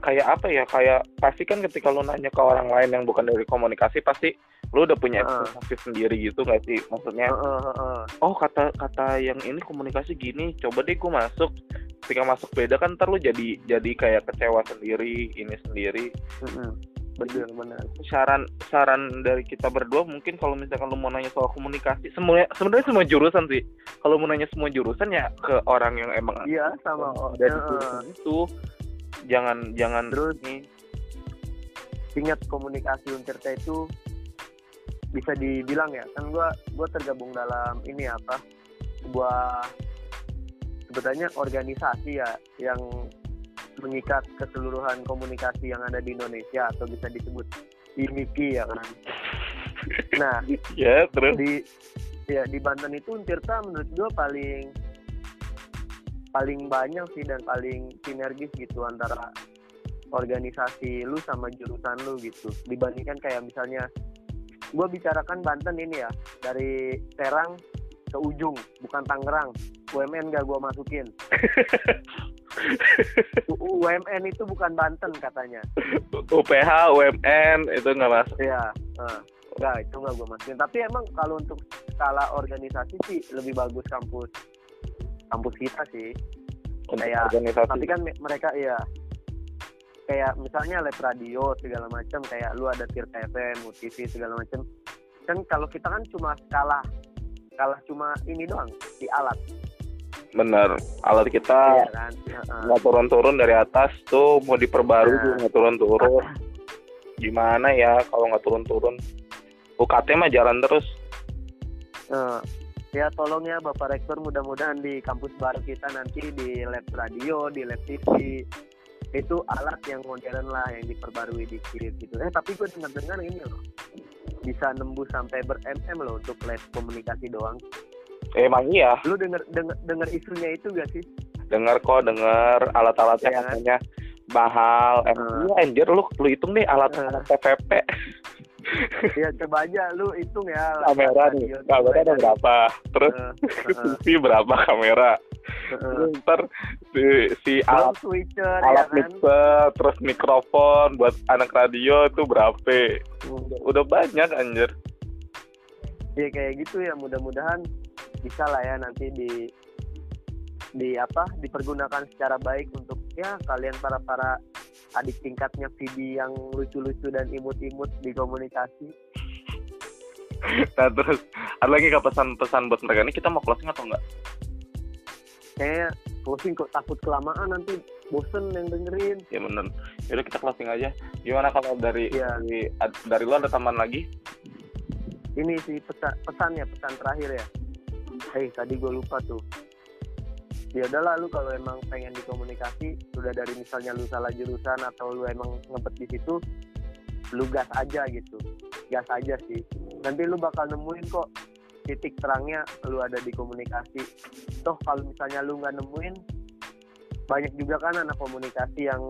kayak apa ya kayak pasti kan ketika lu nanya ke orang lain yang bukan dari komunikasi pasti lu udah punya ekspektasi sendiri gitu nggak sih maksudnya Heeh, heeh. oh kata kata yang ini komunikasi gini coba deh gue masuk ketika masuk beda kan ntar lu jadi jadi kayak kecewa sendiri ini sendiri Mm-mm. bener bener saran saran dari kita berdua mungkin kalau misalkan lu mau nanya soal komunikasi semuanya sebenarnya semua jurusan sih kalau mau nanya semua jurusan ya ke orang yang emang iya sama Heeh. jurusan itu jangan jangan Terus? nih ingat komunikasi Untirta itu bisa dibilang ya kan gua gua tergabung dalam ini apa sebuah sebenarnya organisasi ya yang mengikat keseluruhan komunikasi yang ada di Indonesia atau bisa disebut IMIKI ya kan. Nah ya terus di ya di Banten itu Untirta menurut gua paling paling banyak sih dan paling sinergis gitu antara organisasi lu sama jurusan lu gitu. Dibandingkan kayak misalnya gua bicarakan Banten ini ya dari Serang ke ujung bukan Tangerang. UMN gak gua masukin. UMN itu bukan Banten katanya. UPH UMN itu nggak masuk ya eh, enggak itu nggak gue masukin. Tapi emang kalau untuk skala organisasi sih lebih bagus kampus kampus kita sih. Untuk Kayak- organisasi. tapi kan me- mereka ya kayak misalnya lab radio segala macam. Kayak lu ada Tirta FM, UTV segala macam. Kan kalau kita kan cuma kalah kalah cuma ini doang di alat. Bener. Alat kita ya kan? Nggak turun-turun dari atas tuh mau diperbarui Nah. nggak turun-turun. Gimana ya kalau nggak turun-turun? UKT mah jalan terus ya tolong ya Bapak Rektor mudah-mudahan di kampus baru kita nanti di lab radio, di lab TV itu alat yang modern lah yang diperbarui dikit gitu. Eh tapi gue dengar-dengar ini loh bisa nembus sampai ber mm loh untuk lab komunikasi doang. emang iya Lu denger denger, denger isunya itu gak sih? dengar kok dengar alat-alatnya kan? katanya mahal eh Hmm. iya anjir lu lu hitung deh alat Hmm. alat TVP ya coba aja lu hitung ya. kamera nih. Kamera ada berapa? Terus eh, TV berapa kamera? Eh. ntar si, si alat switcher ya alat kan. mixer terus mikrofon buat anak radio itu berapa? Hmm. udah banyak anjir. Ya kayak gitu ya. Mudah-mudahan bisa lah ya nanti di di apa? Dipergunakan secara baik untuk ya kalian para para adik tingkatnya Vidi yang lucu-lucu dan imut-imut di komunikasi. Nah terus ada lagi nggak pesan-pesan buat mereka? Ini kita mau closing atau enggak kayaknya closing kok takut kelamaan nanti. Bosen yang dengerin. Ya bener. Yaudah kita closing aja. Gimana kalau dari Iya. dari, dari lo ada tambahan lagi? Ini sih pesan pesannya pesan terakhir ya. Hei tadi gue lupa tuh ya udahlah lu kalau emang pengen dikomunikasi udah dari misalnya lu salah jurusan atau lu emang ngebet di situ lu gas aja gitu. Gas aja sih. Nanti lu bakal nemuin kok titik terangnya lu ada di komunikasi. Toh kalau misalnya lu nggak nemuin banyak juga kan anak komunikasi yang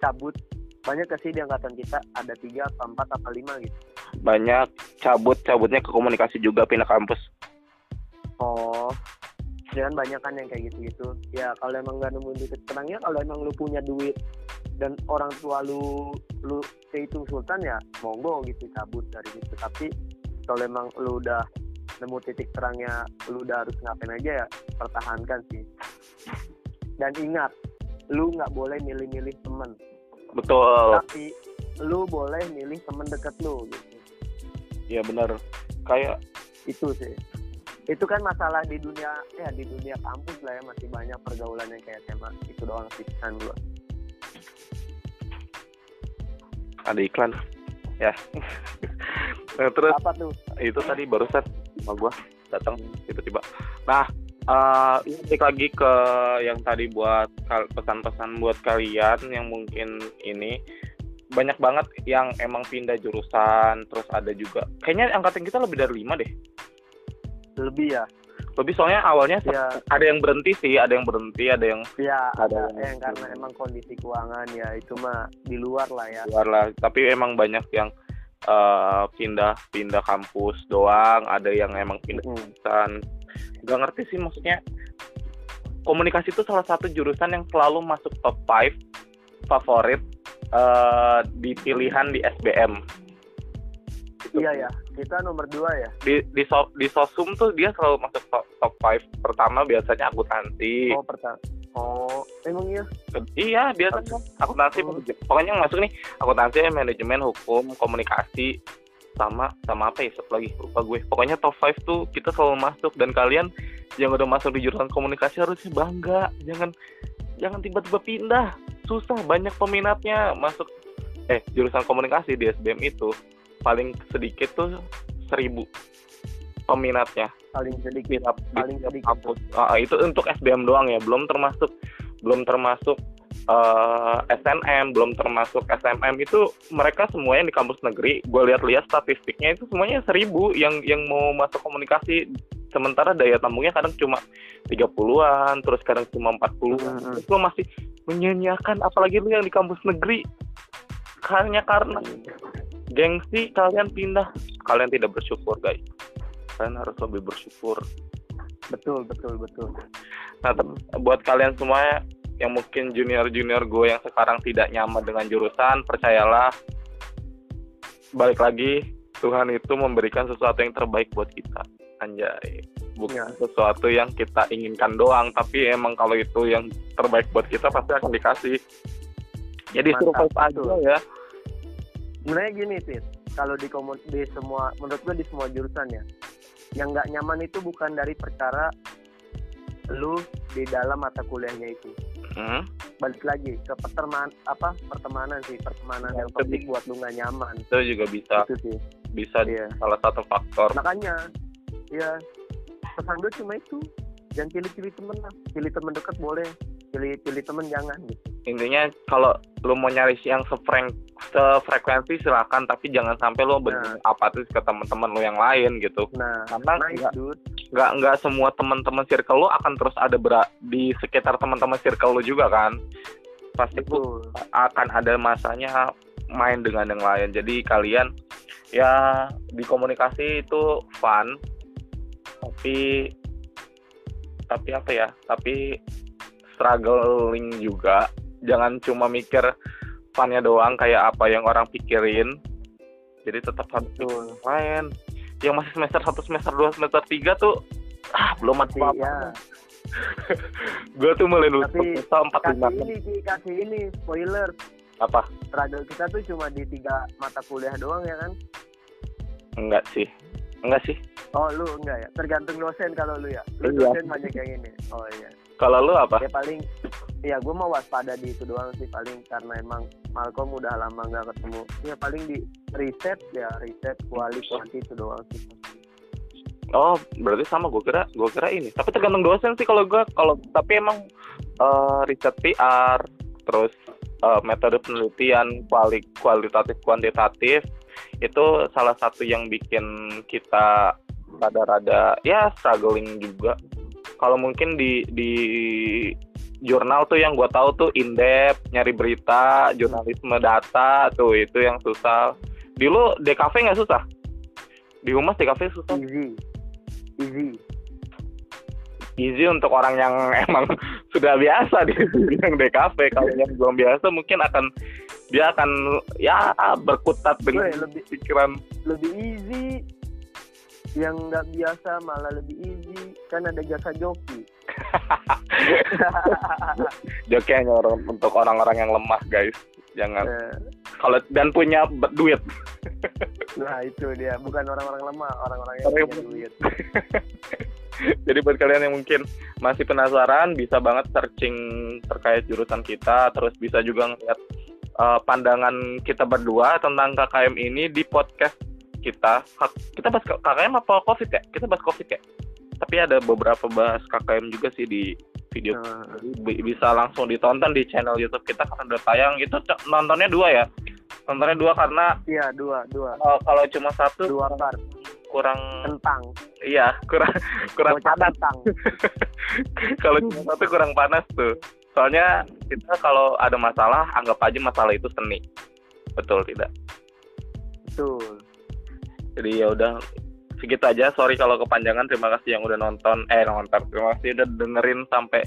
cabut. Banyak ke sih di angkatan kita? Ada tiga apa empat apa lima gitu. Banyak cabut cabutnya ke komunikasi juga pindah kampus. Oh, ya kan banyak kan yang kayak gitu-gitu. Ya kalau emang nggak nemuin titik terangnya, kalau emang lu punya duit dan orang tua lu lu kehitung sultan ya monggo gitu cabut dari situ. Tapi kalau emang lu udah nemu titik terangnya lu udah harus ngapain aja ya pertahankan sih. Dan ingat lu nggak boleh milih-milih temen. Betul. Tapi lu boleh milih temen deket lu gitu. Ya benar. Kayak itu sih itu kan masalah di dunia ya di dunia kampus lah ya masih banyak pergaulan yang kayak tema itu doang sih kan gua. Ada iklan ya. Nah, terus apa tuh? itu tadi barusan sama gua datang tiba-tiba. Nah ini balik lagi ke yang tadi buat pesan-pesan buat kalian yang mungkin ini. Banyak banget yang emang pindah jurusan terus ada juga kayaknya angkatan kita lebih dari lima deh lebih ya. Lebih soalnya awalnya ya ada yang berhenti sih ada yang berhenti ada yang ya Ada ada yang- yang karena emang kondisi keuangan ya itu mah di luar lah ya. Luar lah tapi emang banyak yang eh, pindah pindah kampus doang ada yang emang pindah Hmm. jurusan. Nggak ngerti sih maksudnya komunikasi itu salah satu jurusan yang selalu masuk top 5 favorit eh, di pilihan di SBM Gitu. iya ya kita nomor dua ya? Di di so- di sosum tuh dia selalu masuk top, top 5 pertama biasanya akuntansi oh pertama. Oh emang iya? Iya biasanya akuntansi Hmm. pokoknya yang masuk nih akuntansi manajemen hukum komunikasi sama sama apa ya satu lagi lupa gue. Pokoknya top 5 tuh kita selalu masuk dan kalian yang udah masuk di jurusan komunikasi harusnya bangga. Jangan jangan tiba-tiba pindah. Susah banyak peminatnya masuk. Eh jurusan komunikasi di SBM itu paling sedikit tuh seribu peminatnya paling sedikit tiap paling tiap sedikit kampus. Ah, itu untuk SBM doang ya, belum termasuk belum termasuk eh, SNM, belum termasuk SMM itu mereka semuanya di kampus negeri. Gue lihat-lihat statistiknya itu semuanya seribu yang yang mau masuk komunikasi. Sementara daya tampungnya kadang cuma 30-an, terus kadang cuma 40-an. Hmm, hmm. Lo masih menyanyiakan apalagi lu yang di kampus negeri. Hanya karena gengsi kalian pindah. Kalian tidak bersyukur, guys. Kalian harus lebih bersyukur. betul betul betul Nah, buat kalian semua yang mungkin junior-junior gue yang sekarang tidak nyaman dengan jurusan, percayalah, balik lagi, Tuhan itu memberikan sesuatu yang terbaik buat kita. Anjay. Bukan Ya. sesuatu yang kita inginkan doang, tapi emang kalau itu yang terbaik buat kita pasti akan dikasih. Jadi Mantap, survive aja ya. Sebenarnya gini Fit kalau di komun di semua menurut gue di semua jurusan ya yang nggak nyaman itu bukan dari perkara lu di dalam mata kuliahnya itu. Hmm, balik lagi ke pertemanan apa pertemanan sih pertemanan Ya, yang toksik buat lu nggak nyaman. itu juga bisa itu sih. bisa Iya. salah satu faktor. makanya ya pesan gue cuma itu. Jangan pilih-pilih temen lah. Pilih temen dekat boleh pilih pilih temen jangan gitu. Intinya kalau lu mau nyari yang sefrek sefrekuensi silakan tapi jangan sampai lu benar apatis ke teman-teman lu yang lain gitu. Nah Karena nice nggak- dude. nggak nggak semua teman-teman circle lu akan terus ada bera- di sekitar teman-teman circle lu juga kan. Pasti betul. akan ada masanya main dengan yang lain. Jadi kalian ya di komunikasi itu fun tapi tapi apa ya tapi struggling juga. Jangan cuma mikir funnya doang kayak apa yang orang pikirin. Jadi tetap harus betul. main. Yang masih semester 1 semester 2 semester 3 tuh ah belum apa ya gue tuh mulai lulus Tapi semester empat kasih lima. ini kasih ini spoiler. Apa? Struggle kita tuh cuma di tiga mata kuliah doang ya kan? Enggak sih. Enggak sih. Oh lu enggak ya? Tergantung dosen kalau lu ya? Lu Iya. dosen banyak yang ini. Oh iya. Kalau lu apa? Ya paling ya gue mau waspada di itu doang sih paling karena emang Malcolm udah lama nggak ketemu. Ya paling di riset ya riset kuali kuanti itu doang sih. Oh berarti sama gue kira gue kira ini. Tapi tergantung dosen sih kalau gue kalau tapi emang eh, riset PR terus eh, metode penelitian kuali kualitatif kuantitatif itu salah satu yang bikin kita rada-rada ya struggling juga. Kalau mungkin di di jurnal tuh yang gue tahu tuh indep nyari berita jurnalisme data tuh itu yang susah. Di lu DKV nggak susah. Di humas DKV susah. Easy. Easy. Easy untuk orang yang emang sudah biasa di yang DKP kalau yang belum biasa mungkin akan dia akan ya berkutat dengan lebih pikiran. lebih easy. Yang nggak biasa malah lebih easy. Kan ada jasa joki joki hanya orang untuk orang-orang yang lemah guys. Jangan. Eh, kalau dan punya duit. Nah itu dia. Bukan orang-orang lemah orang-orang yang yang punya duit. Jadi buat kalian yang mungkin masih penasaran bisa banget searching terkait jurusan kita. Terus bisa juga ngeliat eh, pandangan kita berdua tentang KKM ini di podcast kita. Kita bahas KKM apa COVID ya? Kita bahas COVID ya tapi ada beberapa bahas KKM juga sih di video. Bi- bisa langsung ditonton di channel YouTube kita karena udah tayang. Itu nontonnya dua ya? Nontonnya dua karena iya dua dua. Uh, kalau cuma satu? Dua part. Kurang tentang. Iya kurang kurang bocah panas. tentang. Kalau cuma satu kurang panas tuh. Soalnya kita kalau ada masalah anggap aja masalah itu seni. Betul tidak? Betul. Jadi ya udah segitu aja. Sorry kalau kepanjangan. Terima kasih yang udah nonton. Eh nonton. Terima kasih udah dengerin sampai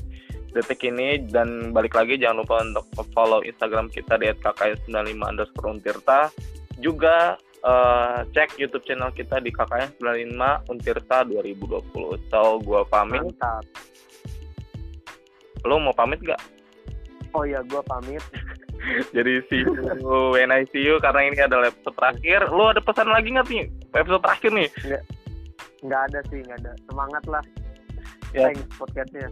detik ini. Dan balik lagi jangan lupa untuk follow Instagram kita di @kks95 underscore untirta juga eh, cek YouTube channel kita di KKN95 Untirta 2020 so gua pamit. Mantap. Lo mau pamit gak? oh ya gua pamit. Jadi see you. When I see you. Karena ini adalah episode terakhir. Lo ada pesan lagi nggak nih episode terakhir nih nggak ada sih nggak ada semangat lah Ya. thanks podcastnya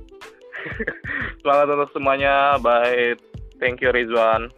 Semangat untuk semuanya. Bye. Thank you Rizwan.